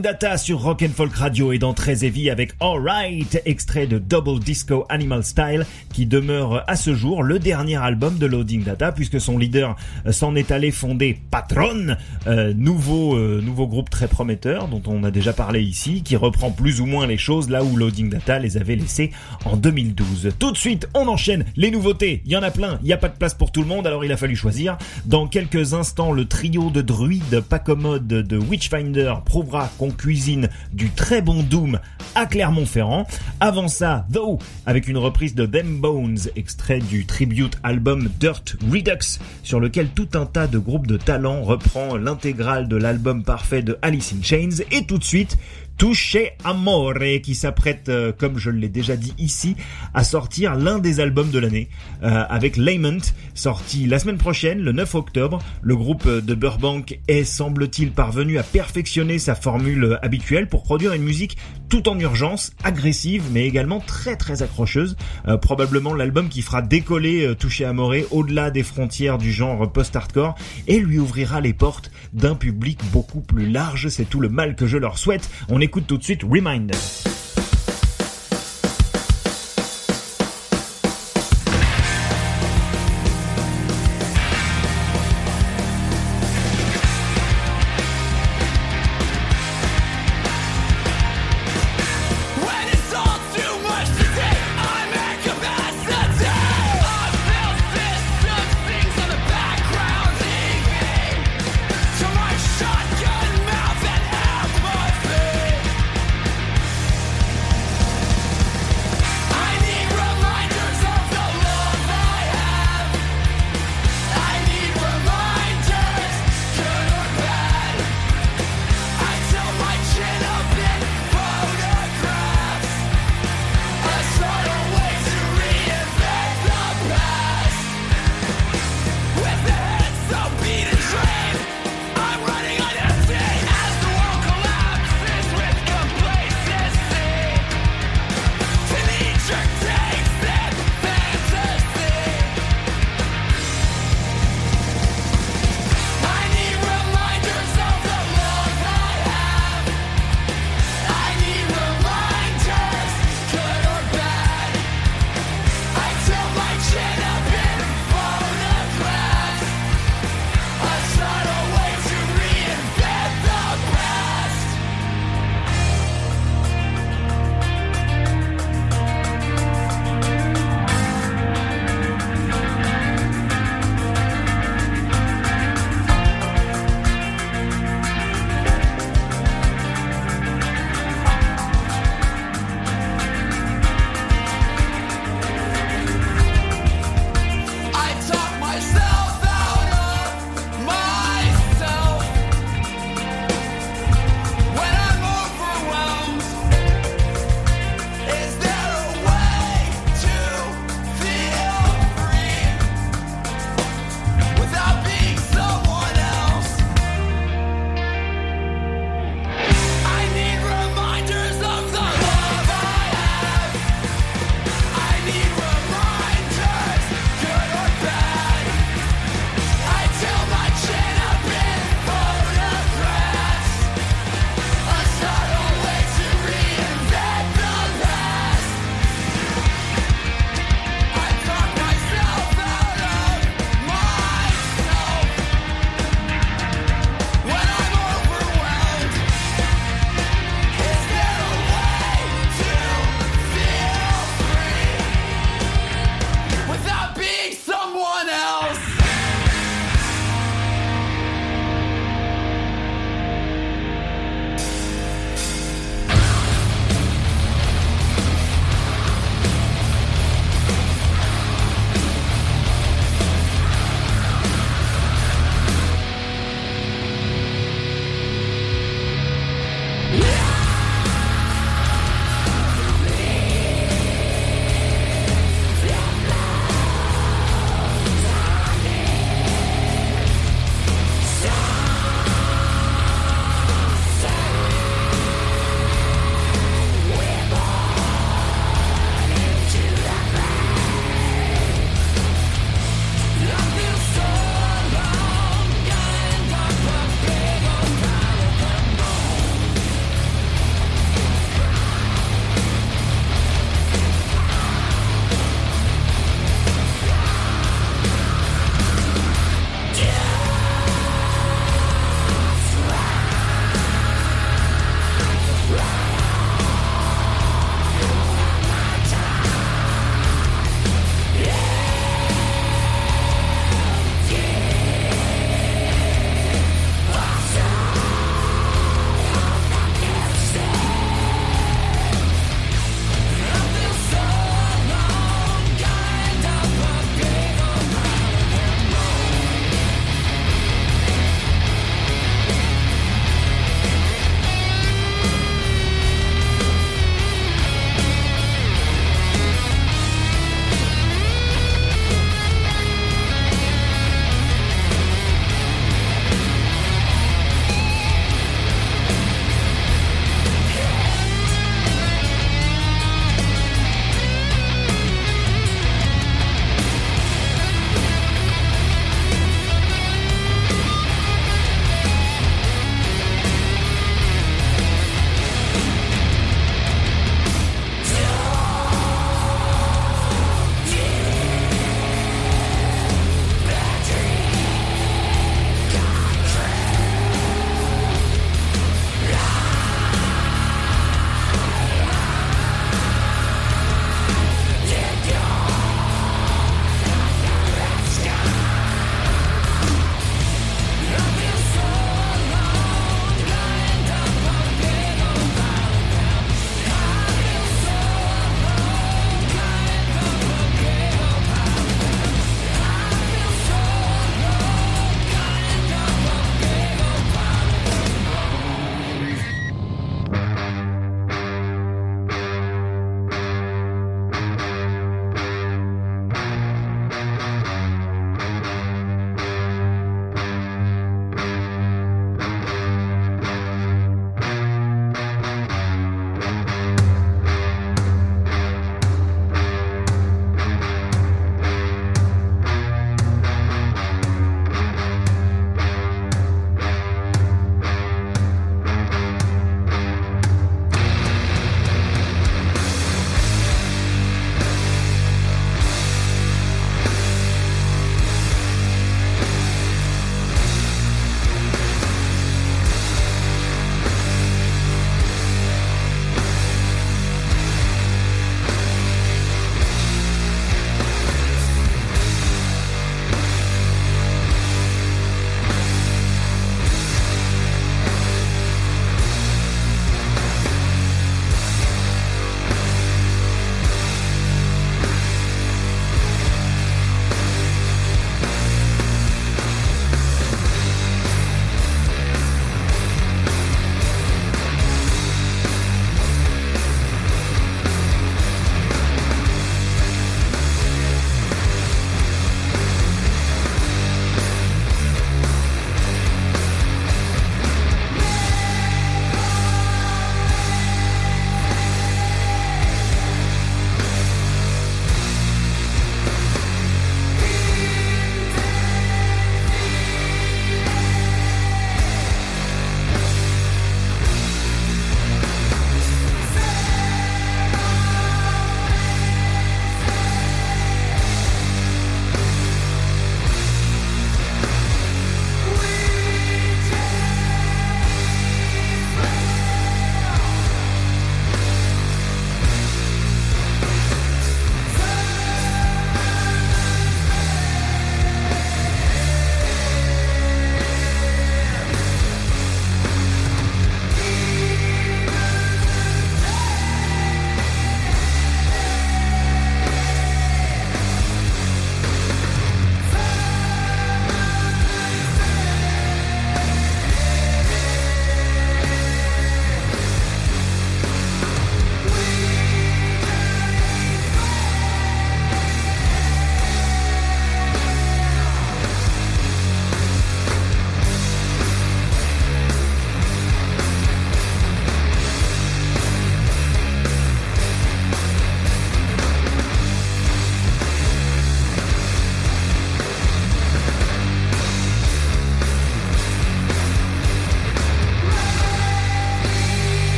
Data sur Rock and Folk Radio et dans Très Heavy avec Alright, extrait de Double Disco Animal Style qui demeure à ce jour le dernier album de Loading Data puisque son leader s'en est allé fonder Patron, euh, nouveau euh, nouveau groupe très prometteur dont on a déjà parlé ici, qui reprend plus ou moins les choses là où Loading Data les avait laissés en 2012. Tout de suite, on enchaîne les nouveautés. Il y en a plein, il n'y a pas de place pour tout le monde, alors il a fallu choisir. Dans quelques instants, le trio de druides pas commode de Witchfinder prouve qu'on cuisine du très bon Doom à Clermont-Ferrand. Avant ça, Though, avec une reprise de Them Bones, extrait du tribute album Dirt Redux, sur lequel tout un tas de groupes de talents reprend l'intégrale de l'album parfait de Alice in Chains. Et tout de suite, Touche Amore qui s'apprête, euh, comme je l'ai déjà dit ici, à sortir l'un des albums de l'année euh, avec Lament, sorti la semaine prochaine, le 9 octobre. Le groupe de Burbank est, semble-t-il, parvenu à perfectionner sa formule habituelle pour produire une musique tout en urgence, agressive, mais également très très accrocheuse. Euh, probablement l'album qui fera décoller Touché Amore au-delà des frontières du genre post-hardcore et lui ouvrira les portes d'un public beaucoup plus large. C'est tout le mal que je leur souhaite. Écoute tout de suite Reminder.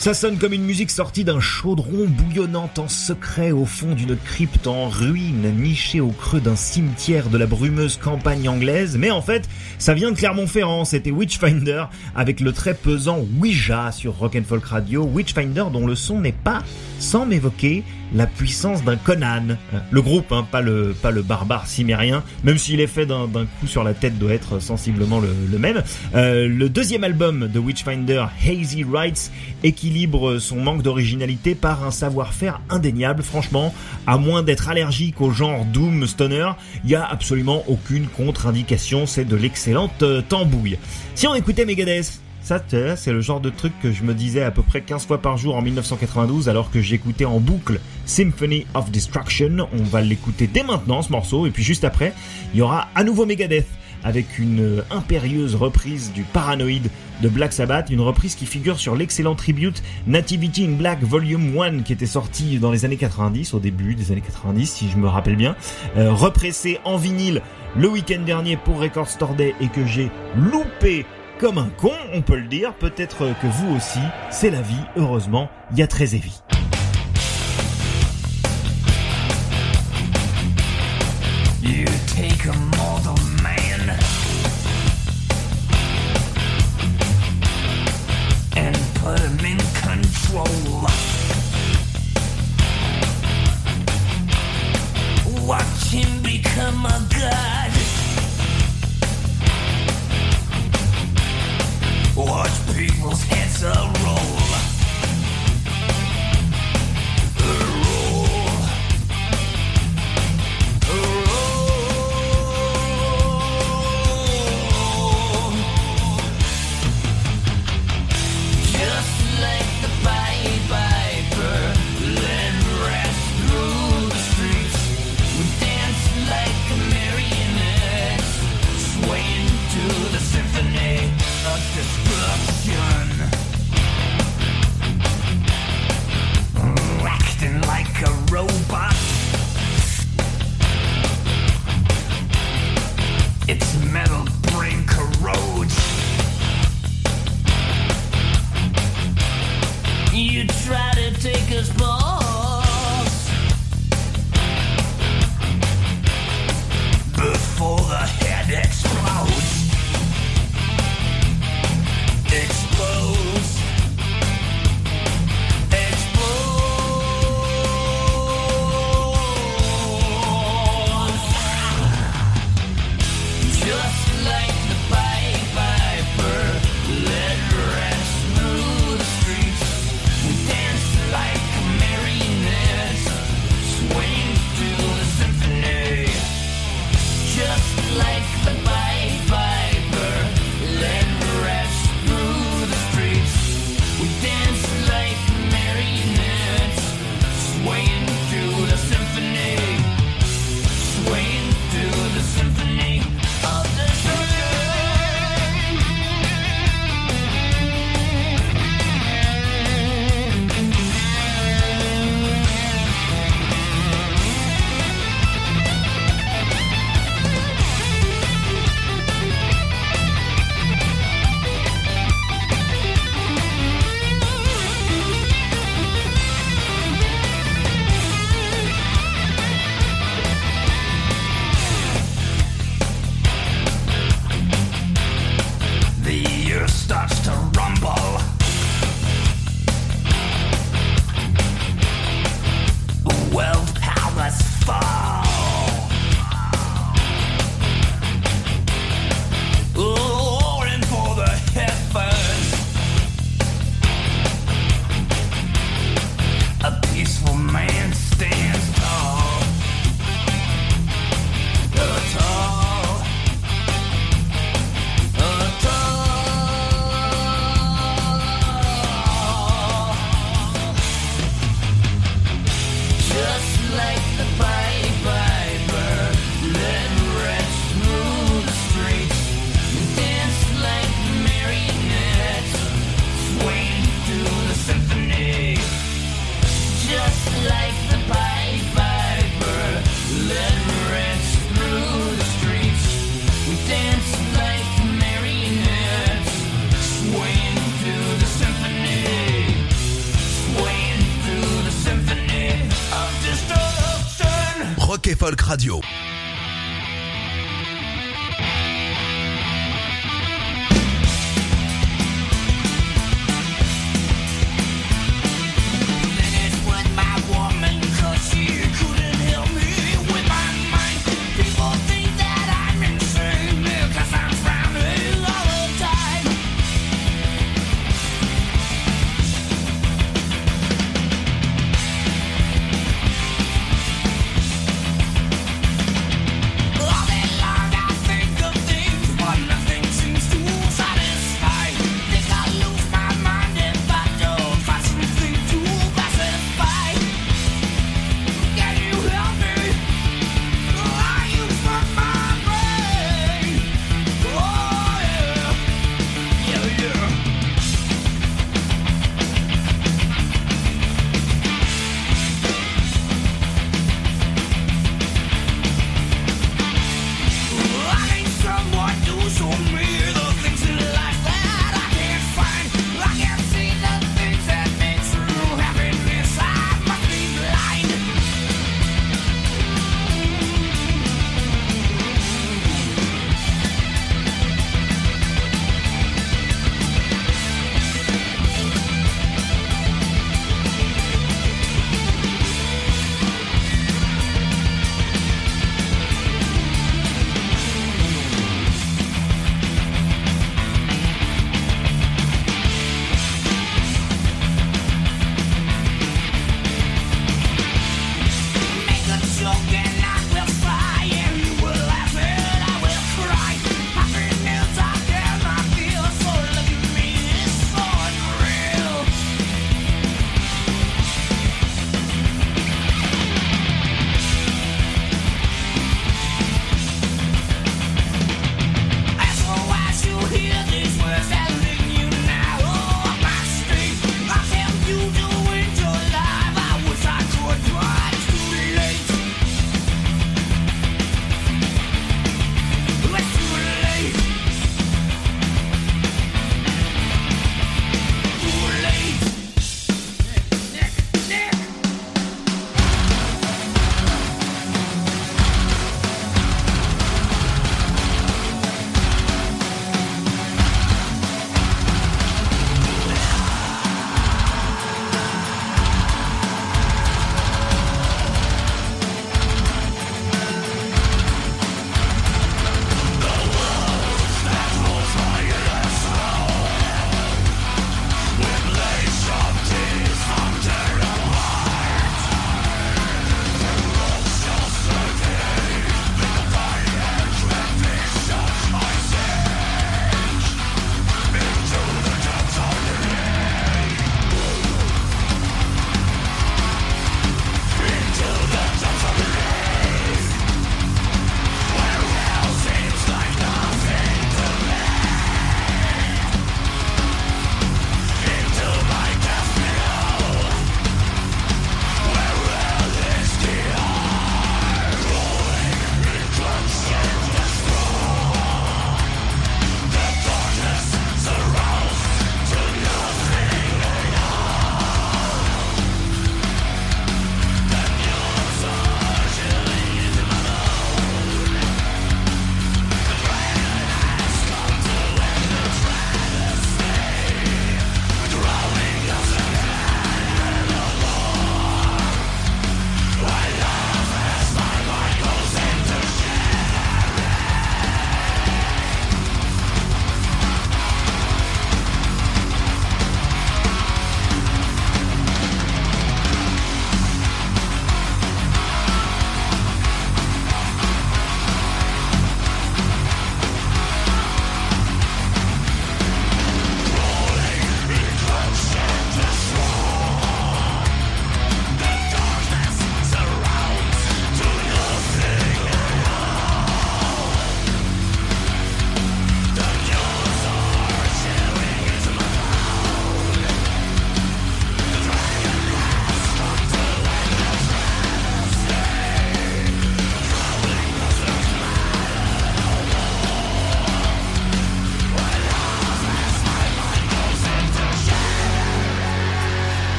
Ça sonne comme une musique sortie d'un chaudron bouillonnant en secret au fond d'une crypte en ruine, nichée au creux d'un cimetière de la brumeuse campagne anglaise. Mais en fait, ça vient de Clermont-Ferrand. C'était Witchfinder avec le très pesant Ouija sur Rock'n'Folk Radio. Witchfinder dont le son n'est pas sans m'évoquer la puissance d'un Conan. Le groupe, hein, pas le barbare cimérien, même si l'effet d'un coup sur la tête doit être sensiblement le, même. Euh, le deuxième album de Witchfinder, Hazy Rights, équilibre son manque d'originalité par un savoir-faire indéniable. Franchement, à moins d'être allergique au genre Doom Stoner, il y a absolument aucune contre-indication. C'est de l'excellente euh, tambouille. Si on écoutait Megadeth, ça, c'est le genre de truc que je me disais à peu près 15 fois par jour en 1992 alors que j'écoutais en boucle Symphony of Destruction. On va l'écouter dès maintenant ce morceau et puis juste après, il y aura à nouveau Megadeth avec une impérieuse reprise du Paranoid de Black Sabbath, une reprise qui figure sur l'excellent tribute Nativity in Black Volume 1 qui était sorti dans les années 90, au début des années 90 si je me rappelle bien, euh, repressé en vinyle le week-end dernier pour Record Store Day et que j'ai loupé comme un con, on peut le dire. Peut-être que vous aussi, c'est la vie. Heureusement, il y a très évi. Watch him become a. Watch people's heads roll.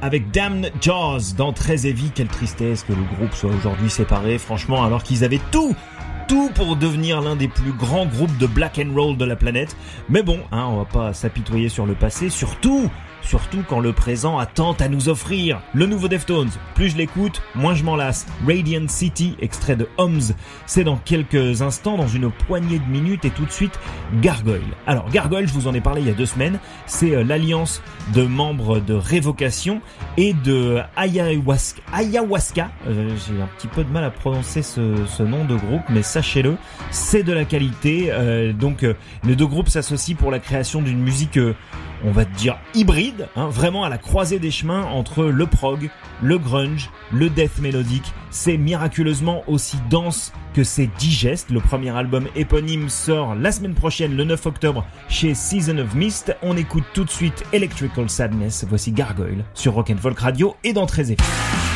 Avec Damn Jaws dans Très Heavy. Quelle tristesse que le groupe soit aujourd'hui séparé, franchement, alors qu'ils avaient tout tout pour devenir l'un des plus grands groupes de black and roll de la planète. Mais bon, hein, on va pas s'apitoyer sur le passé, surtout Surtout quand le présent a tant à nous offrir. Le nouveau Deftones, plus je l'écoute, moins je m'en lasse. Radiant City, extrait de Homs, c'est dans quelques instants, dans une poignée de minutes, et tout de suite Gargoyle. Alors Gargoyle, je vous en ai parlé il y a deux semaines, c'est euh, l'alliance de membres de Révocation et de Ayahuasca. Euh, j'ai un petit peu de mal à prononcer ce, nom de groupe, mais sachez-le, c'est de la qualité. Euh, donc les deux groupes s'associent pour la création d'une musique on va dire hybride, hein, vraiment à la croisée des chemins entre le prog, le grunge, le death mélodique. C'est miraculeusement aussi dense que c'est digeste. Le premier album éponyme sort la semaine prochaine, le 9 octobre, chez Season of Mist. On écoute tout de suite Electrical Sadness. Voici Gargoyle sur Rock and Folk Radio et dans Très Effet.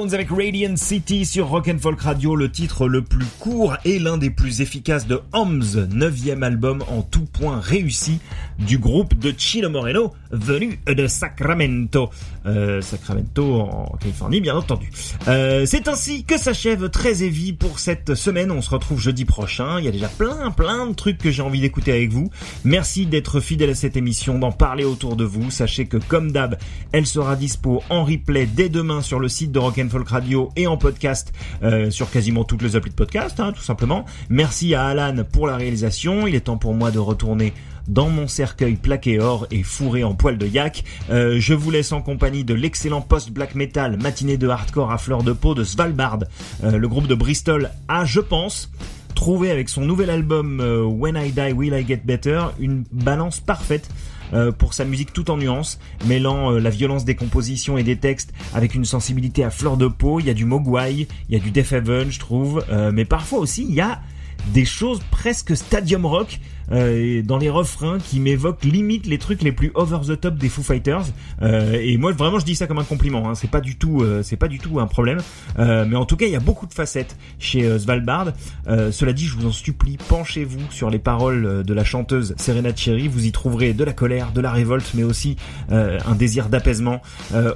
Stones avec Radiant City sur Rock and Folk Radio, le titre le plus court et l'un des plus efficaces de Homs, neuvième album en tout point réussi du groupe de Chino Moreno, venu de Sacramento. Euh, Sacramento en Californie, bien entendu. Euh, c'est ainsi que s'achève Très Heavy pour cette semaine. On se retrouve jeudi prochain. Il y a déjà plein, plein de trucs que j'ai envie d'écouter avec vous. Merci d'être fidèle à cette émission, d'en parler autour de vous. Sachez que, comme d'hab, elle sera dispo en replay dès demain sur le site de Rock Folk Radio et en podcast euh, sur quasiment toutes les applis de podcast, hein, tout simplement. Merci à Alan pour la réalisation. Il est temps pour moi de retourner dans mon cercueil plaqué or et fourré en poil de yak. Euh, je vous laisse en compagnie de l'excellent post-black metal matinée de hardcore à fleur de peau de Svalbard, euh, le groupe de Bristol a, je pense, trouvé avec son nouvel album When I Die Will I Get Better une balance parfaite euh, pour sa musique tout en nuances, mêlant euh, la violence des compositions et des textes avec une sensibilité à fleur de peau. Il y a du Mogwai, il y a du Death Heaven, je trouve, euh, mais parfois aussi il y a des choses presque stadium rock euh, dans les refrains qui m'évoquent limite les trucs les plus over the top des Foo Fighters. Euh, et moi vraiment je dis ça comme un compliment hein. c'est pas du tout euh, c'est pas du tout un problème. Mais en tout cas il y a beaucoup de facettes chez Svalbard. Cela dit je vous en supplie penchez-vous sur les paroles de la chanteuse Serena Cherry vous y trouverez de la colère de la révolte mais aussi un désir d'apaisement.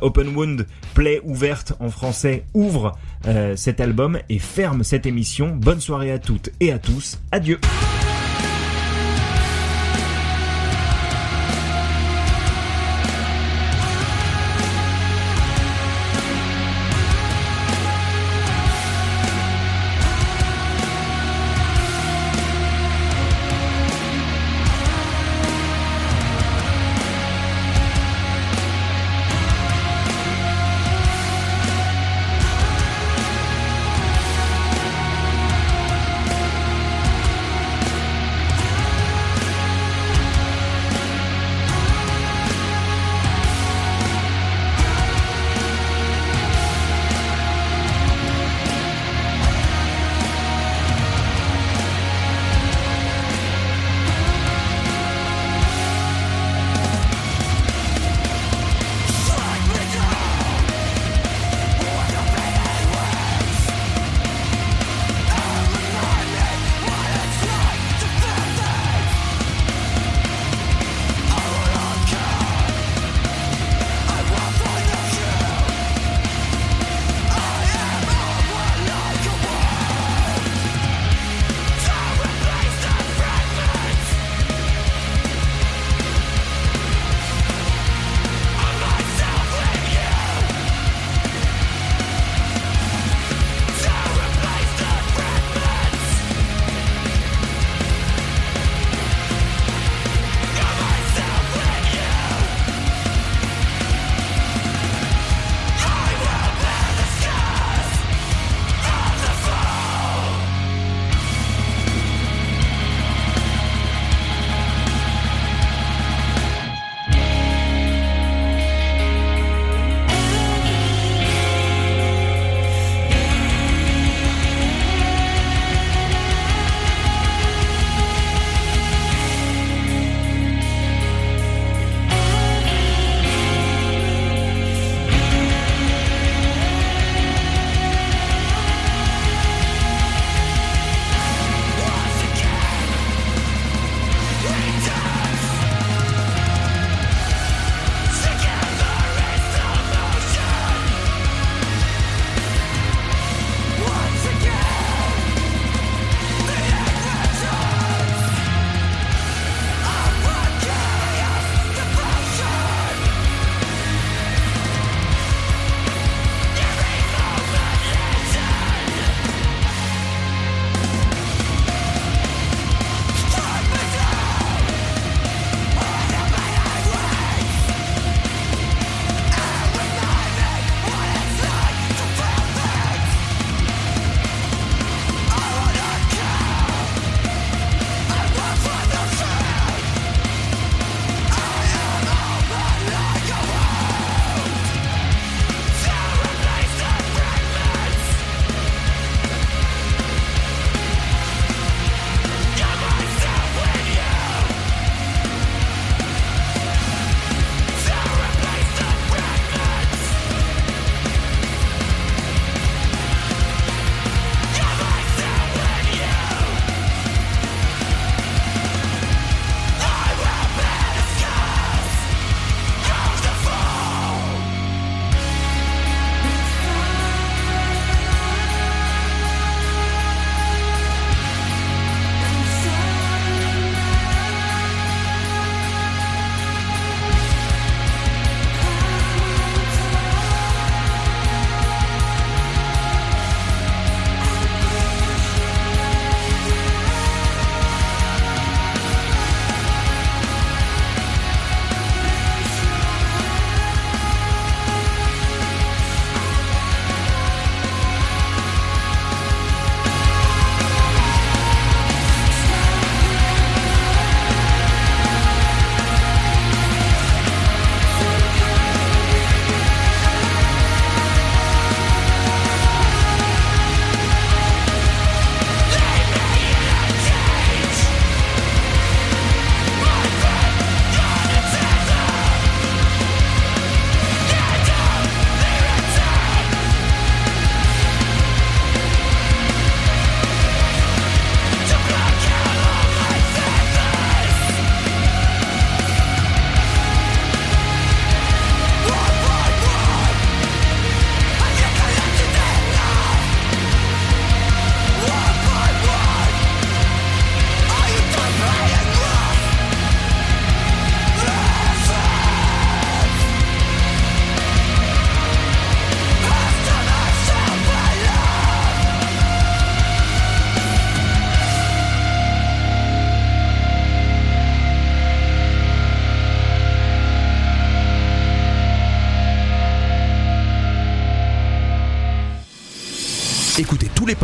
Open Wound plaie ouverte en français ouvre cet album et ferme cette émission. Bonne soirée à toutes et à tous. Adieu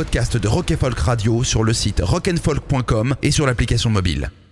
Podcasts de Rock Folk Radio sur le site rockandfolk.com et sur l'application mobile.